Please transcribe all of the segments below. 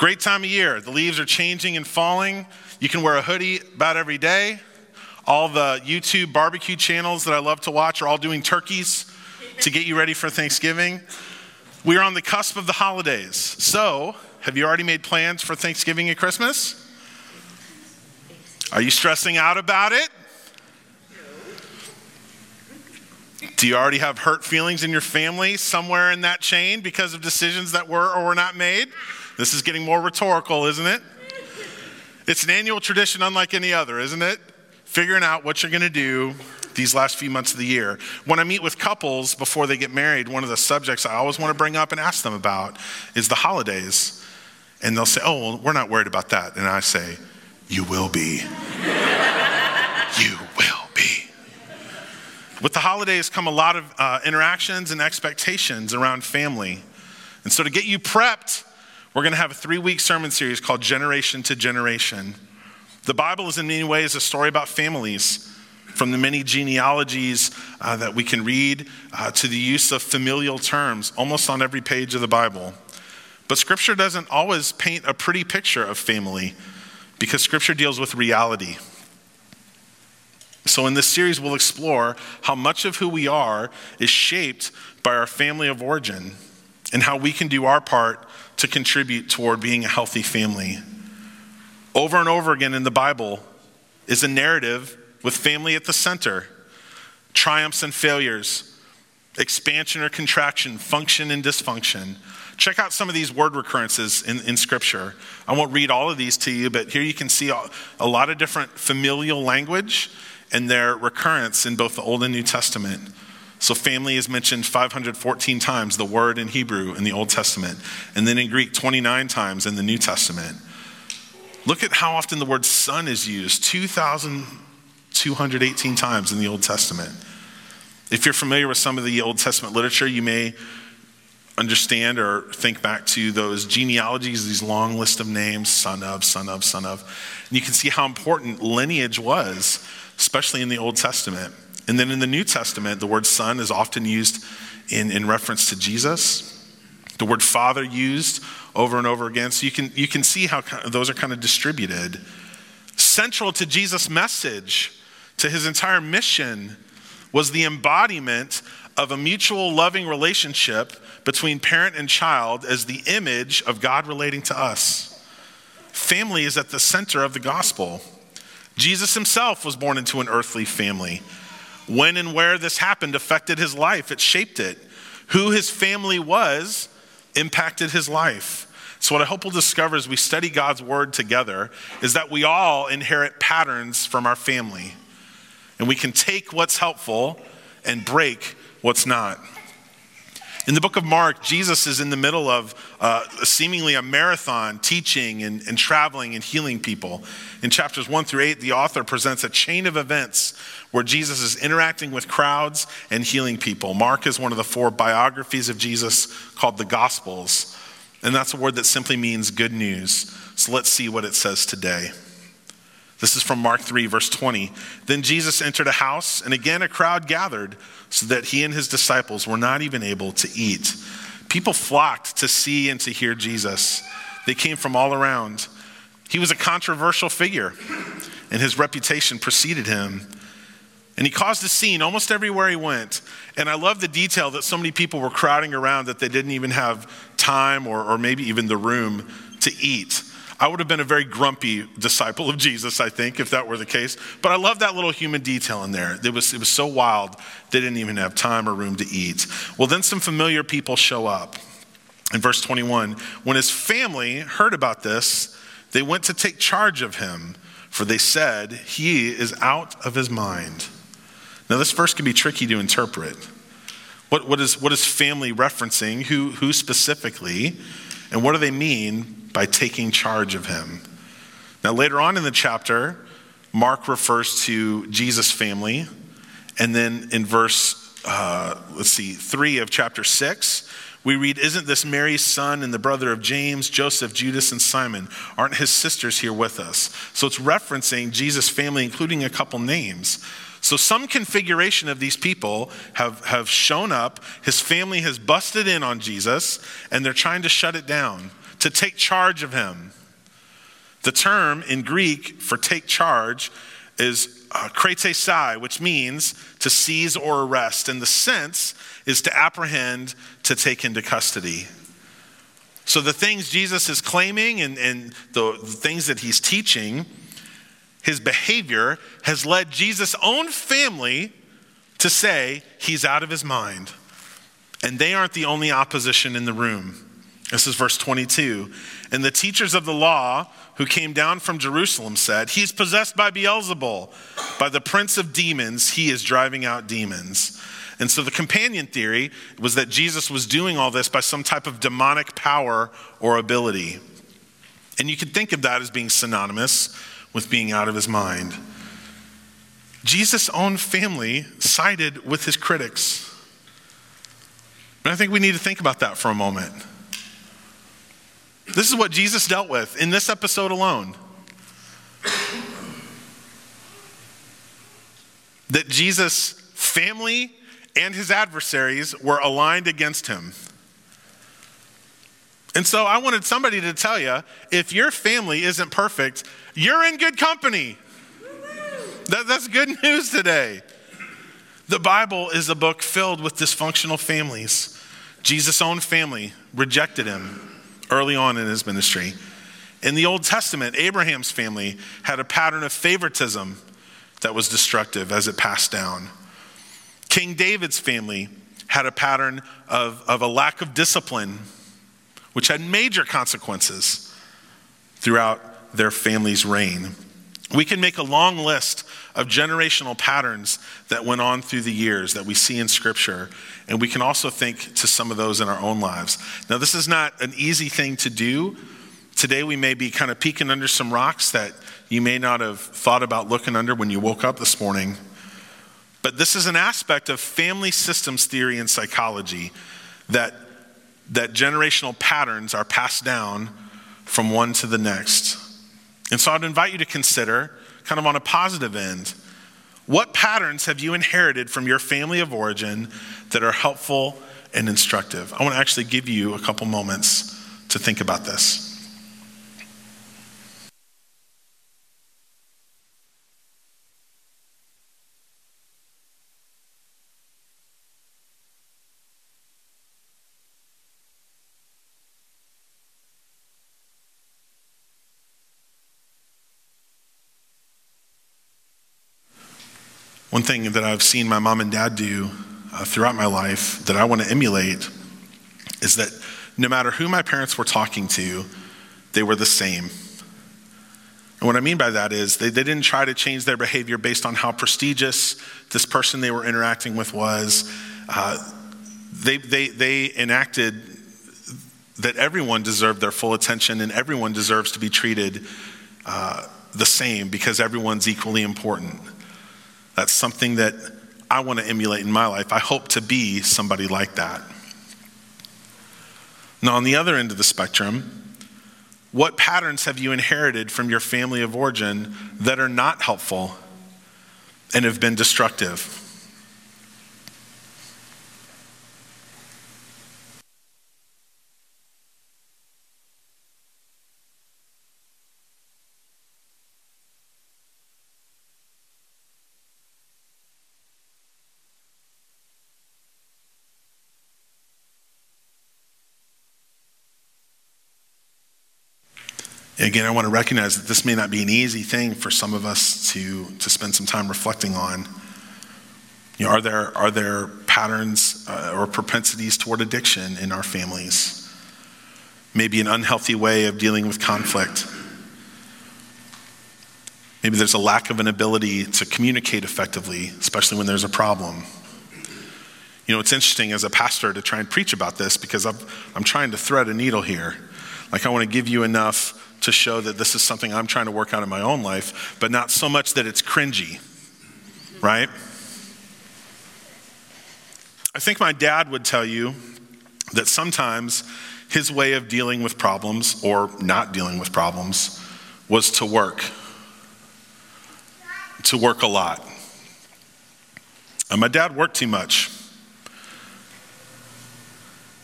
Great time of year. The leaves are changing and falling. You can wear a hoodie about every day. All the YouTube barbecue channels that I love to watch are all doing turkeys to get you ready for Thanksgiving. We are on the cusp of the holidays. So, have you already made plans for Thanksgiving and Christmas? Are you stressing out about it? Do you already have hurt feelings in your family somewhere in that chain because of decisions that were or were not made? This is getting more rhetorical, isn't it? It's an annual tradition unlike any other, isn't it? Figuring out what you're going to do these last few months of the year. When I meet with couples before they get married, one of the subjects I always want to bring up and ask them about is the holidays. And they'll say, Oh, well, we're not worried about that. And I say, You will be. you will be. With the holidays come a lot of uh, interactions and expectations around family. And so, to get you prepped, we're going to have a three week sermon series called Generation to Generation. The Bible is in many ways a story about families from the many genealogies uh, that we can read uh, to the use of familial terms almost on every page of the Bible. But Scripture doesn't always paint a pretty picture of family because Scripture deals with reality. So, in this series, we'll explore how much of who we are is shaped by our family of origin and how we can do our part to contribute toward being a healthy family. Over and over again in the Bible is a narrative with family at the center, triumphs and failures, expansion or contraction, function and dysfunction. Check out some of these word recurrences in, in Scripture. I won't read all of these to you, but here you can see a, a lot of different familial language and their recurrence in both the Old and New Testament. So, family is mentioned 514 times, the word in Hebrew in the Old Testament, and then in Greek 29 times in the New Testament. Look at how often the word son is used 2,218 times in the Old Testament. If you're familiar with some of the Old Testament literature, you may understand or think back to those genealogies, these long list of names son of, son of, son of. And you can see how important lineage was, especially in the Old Testament. And then in the New Testament, the word son is often used in, in reference to Jesus. The word father used over and over again. So you can, you can see how those are kind of distributed. Central to Jesus' message, to his entire mission, was the embodiment of a mutual loving relationship between parent and child as the image of God relating to us. Family is at the center of the gospel. Jesus himself was born into an earthly family. When and where this happened affected his life, it shaped it. Who his family was impacted his life. So, what I hope we'll discover as we study God's word together is that we all inherit patterns from our family. And we can take what's helpful and break what's not. In the book of Mark, Jesus is in the middle of uh, seemingly a marathon teaching and, and traveling and healing people. In chapters one through eight, the author presents a chain of events where Jesus is interacting with crowds and healing people. Mark is one of the four biographies of Jesus called the Gospels, and that's a word that simply means good news. So let's see what it says today. This is from Mark 3, verse 20. Then Jesus entered a house, and again a crowd gathered, so that he and his disciples were not even able to eat. People flocked to see and to hear Jesus. They came from all around. He was a controversial figure, and his reputation preceded him. And he caused a scene almost everywhere he went. And I love the detail that so many people were crowding around that they didn't even have time or, or maybe even the room to eat. I would have been a very grumpy disciple of Jesus, I think, if that were the case. But I love that little human detail in there. It was, it was so wild, they didn't even have time or room to eat. Well, then some familiar people show up. In verse 21, when his family heard about this, they went to take charge of him, for they said, He is out of his mind. Now, this verse can be tricky to interpret. What, what, is, what is family referencing? Who, who specifically? And what do they mean by taking charge of him. Now, later on in the chapter, Mark refers to Jesus' family. And then in verse, uh, let's see, three of chapter six, we read, Isn't this Mary's son and the brother of James, Joseph, Judas, and Simon? Aren't his sisters here with us? So it's referencing Jesus' family, including a couple names. So some configuration of these people have, have shown up. His family has busted in on Jesus, and they're trying to shut it down to take charge of him. The term in Greek for take charge is uh, kratesai, which means to seize or arrest. And the sense is to apprehend, to take into custody. So the things Jesus is claiming and, and the, the things that he's teaching, his behavior has led Jesus' own family to say he's out of his mind. And they aren't the only opposition in the room. This is verse 22. And the teachers of the law who came down from Jerusalem said, He is possessed by Beelzebul, by the prince of demons, he is driving out demons. And so the companion theory was that Jesus was doing all this by some type of demonic power or ability. And you could think of that as being synonymous with being out of his mind. Jesus' own family sided with his critics. And I think we need to think about that for a moment. This is what Jesus dealt with in this episode alone. That Jesus' family and his adversaries were aligned against him. And so I wanted somebody to tell you if your family isn't perfect, you're in good company. That, that's good news today. The Bible is a book filled with dysfunctional families. Jesus' own family rejected him early on in his ministry. In the Old Testament, Abraham's family had a pattern of favoritism that was destructive as it passed down. King David's family had a pattern of, of a lack of discipline, which had major consequences throughout their family's reign. We can make a long list of generational patterns that went on through the years that we see in Scripture, and we can also think to some of those in our own lives. Now, this is not an easy thing to do. Today, we may be kind of peeking under some rocks that you may not have thought about looking under when you woke up this morning. But this is an aspect of family systems theory and psychology that, that generational patterns are passed down from one to the next. And so I'd invite you to consider, kind of on a positive end, what patterns have you inherited from your family of origin that are helpful and instructive? I want to actually give you a couple moments to think about this. One thing that I've seen my mom and dad do uh, throughout my life that I want to emulate is that no matter who my parents were talking to, they were the same. And what I mean by that is they, they didn't try to change their behavior based on how prestigious this person they were interacting with was. Uh, they, they, they enacted that everyone deserved their full attention and everyone deserves to be treated uh, the same because everyone's equally important. That's something that I want to emulate in my life. I hope to be somebody like that. Now, on the other end of the spectrum, what patterns have you inherited from your family of origin that are not helpful and have been destructive? Again, I want to recognize that this may not be an easy thing for some of us to, to spend some time reflecting on. You know, are, there, are there patterns uh, or propensities toward addiction in our families? Maybe an unhealthy way of dealing with conflict. Maybe there's a lack of an ability to communicate effectively, especially when there's a problem. You know, it's interesting as a pastor to try and preach about this because I'm, I'm trying to thread a needle here. Like, I want to give you enough to show that this is something I'm trying to work out in my own life, but not so much that it's cringy, right? I think my dad would tell you that sometimes his way of dealing with problems or not dealing with problems was to work, to work a lot. And my dad worked too much.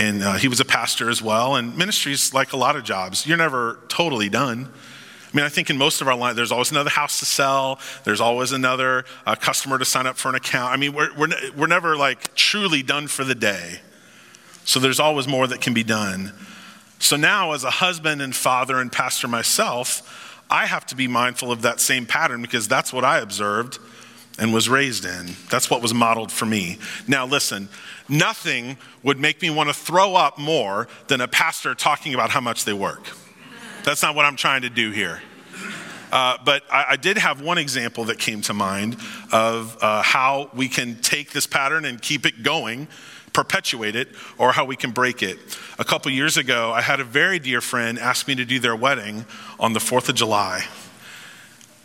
And uh, he was a pastor as well. And ministry's like a lot of jobs, you're never totally done. I mean, I think in most of our life, there's always another house to sell. There's always another uh, customer to sign up for an account. I mean, we're, we're, we're never like truly done for the day. So there's always more that can be done. So now, as a husband and father and pastor myself, I have to be mindful of that same pattern because that's what I observed and was raised in. That's what was modeled for me. Now, listen, nothing would make me want to throw up more than a pastor talking about how much they work. That's not what I'm trying to do here. Uh, but I, I, did have one example that came to mind of uh, how we can take this pattern and keep it going, perpetuate it, or how we can break it. A couple years ago, I had a very dear friend ask me to do their wedding on the 4th of July.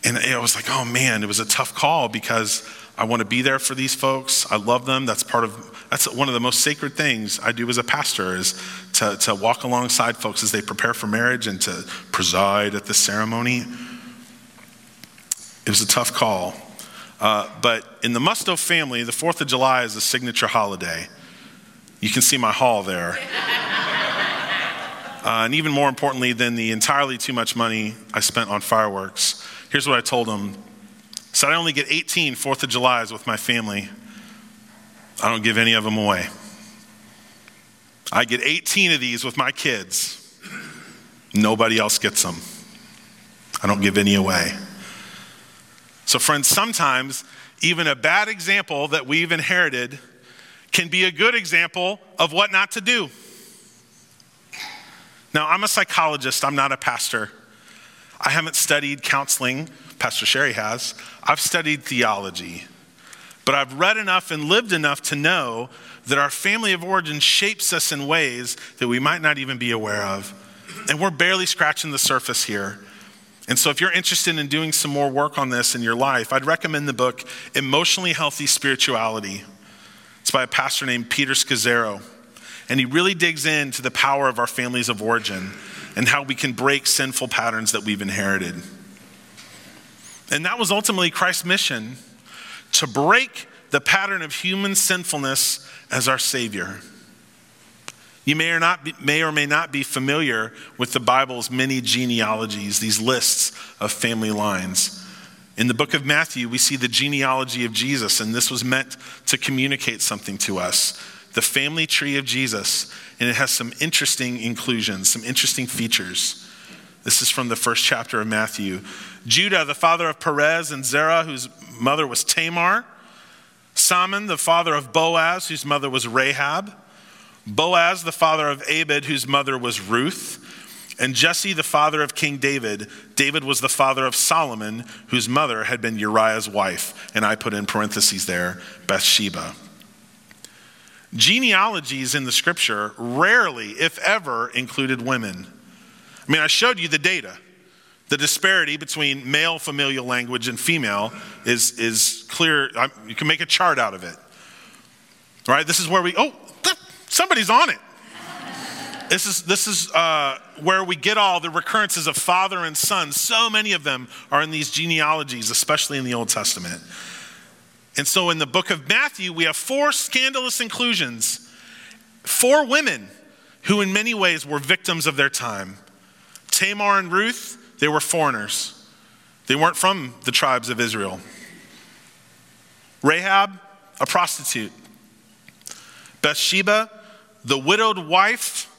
And I was like, oh man, it was a tough call because I want to be there for these folks. I love them. That's part of, that's one of the most sacred things I do as a pastor is to, to walk alongside folks as they prepare for marriage and to preside at the ceremony. It was a tough call. Uh, but in the Musto family, the 4th of July is a signature holiday. You can see my hall there. Uh, and even more importantly than the entirely too much money I spent on fireworks, here's what I told him. Said I only get 18 4th of Julys with my family. I don't give any of them away. I get 18 of these with my kids. Nobody else gets them. I don't give any away. So, friends, sometimes even a bad example that we've inherited can be a good example of what not to do. Now, I'm a psychologist, I'm not a pastor. I haven't studied counseling, Pastor Sherry has. I've studied theology. But I've read enough and lived enough to know that our family of origin shapes us in ways that we might not even be aware of. And we're barely scratching the surface here. And so, if you're interested in doing some more work on this in your life, I'd recommend the book Emotionally Healthy Spirituality. It's by a pastor named Peter Scazzero. And he really digs into the power of our families of origin and how we can break sinful patterns that we've inherited. And that was ultimately Christ's mission to break the pattern of human sinfulness as our Savior. You may or, not be, may or may not be familiar with the Bible's many genealogies, these lists of family lines. In the book of Matthew, we see the genealogy of Jesus, and this was meant to communicate something to us the family tree of Jesus, and it has some interesting inclusions, some interesting features. This is from the first chapter of Matthew. Judah, the father of Perez and Zerah, whose mother was Tamar. Salmon, the father of Boaz, whose mother was Rahab. Boaz, the father of Obed, whose mother was Ruth. And Jesse, the father of King David. David was the father of Solomon, whose mother had been Uriah's wife. And I put in parentheses there, Bathsheba. Genealogies in the scripture rarely, if ever, included women. I mean, I showed you the data. The disparity between male familial language and female is, is clear. You can make a chart out of it. Right? This is where we, oh, somebody's on it. This is, this is uh, where we get all the recurrences of father and son. So many of them are in these genealogies, especially in the Old Testament. And so in the book of Matthew, we have four scandalous inclusions, four women who, in many ways, were victims of their time. Tamar and Ruth, they were foreigners, they weren't from the tribes of Israel. Rahab, a prostitute. Bathsheba, the widowed wife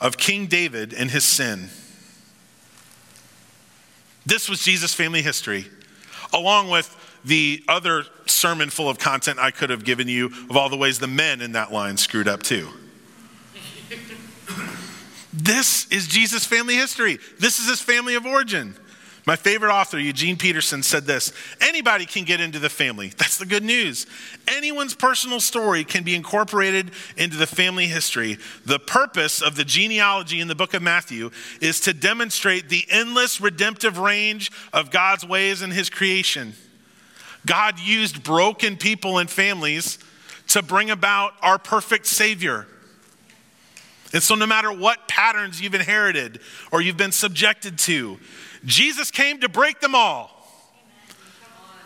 of King David in his sin. This was Jesus' family history, along with the other sermon full of content I could have given you of all the ways the men in that line screwed up too. This is Jesus' family history. This is his family of origin. My favorite author, Eugene Peterson, said this Anybody can get into the family. That's the good news. Anyone's personal story can be incorporated into the family history. The purpose of the genealogy in the book of Matthew is to demonstrate the endless redemptive range of God's ways in his creation. God used broken people and families to bring about our perfect Savior. And so, no matter what patterns you've inherited or you've been subjected to, Jesus came to break them all.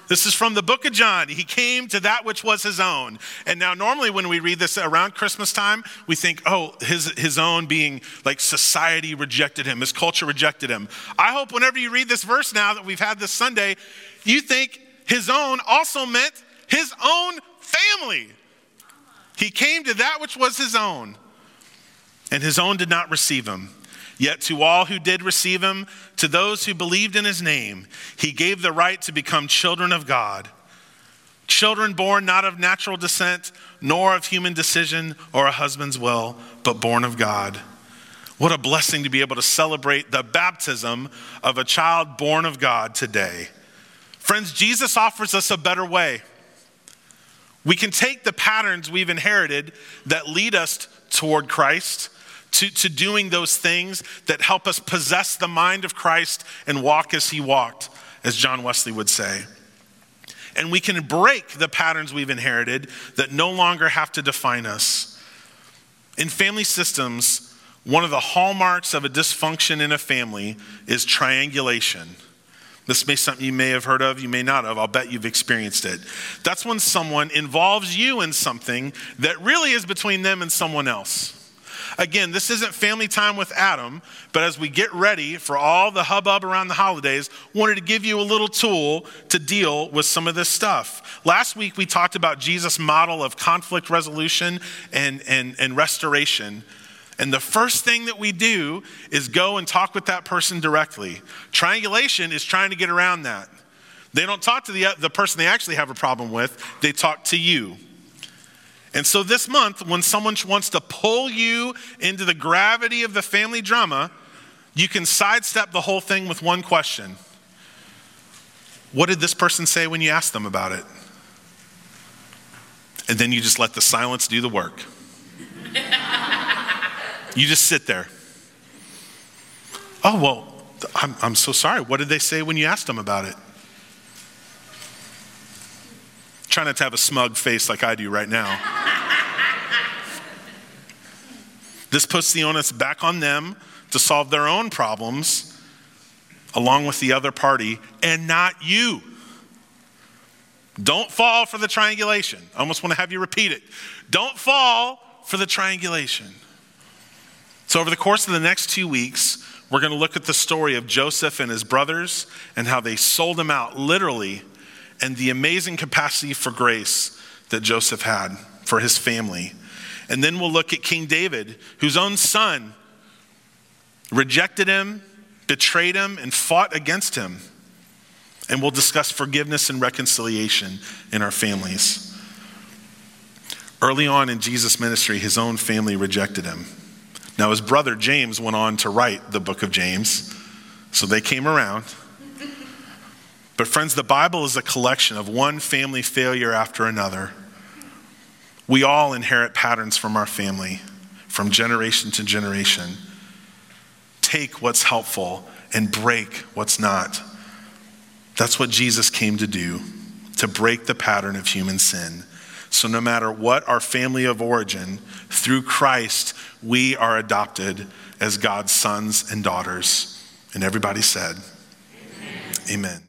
This is from the book of John. He came to that which was his own. And now, normally, when we read this around Christmas time, we think, oh, his, his own being like society rejected him, his culture rejected him. I hope whenever you read this verse now that we've had this Sunday, you think his own also meant his own family. He came to that which was his own, and his own did not receive him. Yet to all who did receive him, to those who believed in his name, he gave the right to become children of God. Children born not of natural descent, nor of human decision or a husband's will, but born of God. What a blessing to be able to celebrate the baptism of a child born of God today. Friends, Jesus offers us a better way. We can take the patterns we've inherited that lead us toward Christ to, to doing those things that help us possess the mind of Christ and walk as he walked, as John Wesley would say. And we can break the patterns we've inherited that no longer have to define us. In family systems, one of the hallmarks of a dysfunction in a family is triangulation. This may something you may have heard of, you may not have. I'll bet you've experienced it. That's when someone involves you in something that really is between them and someone else. Again, this isn't family time with Adam, but as we get ready for all the hubbub around the holidays, wanted to give you a little tool to deal with some of this stuff. Last week we talked about Jesus' model of conflict resolution and, and, and restoration. And the first thing that we do is go and talk with that person directly. Triangulation is trying to get around that. They don't talk to the, the person they actually have a problem with, they talk to you. And so this month, when someone wants to pull you into the gravity of the family drama, you can sidestep the whole thing with one question What did this person say when you asked them about it? And then you just let the silence do the work. you just sit there. Oh, well, I'm, I'm so sorry. What did they say when you asked them about it? Try not to have a smug face like I do right now. this puts the onus back on them to solve their own problems along with the other party and not you. Don't fall for the triangulation. I almost want to have you repeat it. Don't fall for the triangulation. So, over the course of the next two weeks, we're going to look at the story of Joseph and his brothers and how they sold him out literally and the amazing capacity for grace that Joseph had for his family. And then we'll look at King David, whose own son rejected him, betrayed him, and fought against him. And we'll discuss forgiveness and reconciliation in our families. Early on in Jesus' ministry, his own family rejected him. Now, his brother James went on to write the book of James, so they came around. But, friends, the Bible is a collection of one family failure after another. We all inherit patterns from our family, from generation to generation. Take what's helpful and break what's not. That's what Jesus came to do, to break the pattern of human sin. So, no matter what our family of origin, through Christ, we are adopted as God's sons and daughters. And everybody said, Amen. Amen.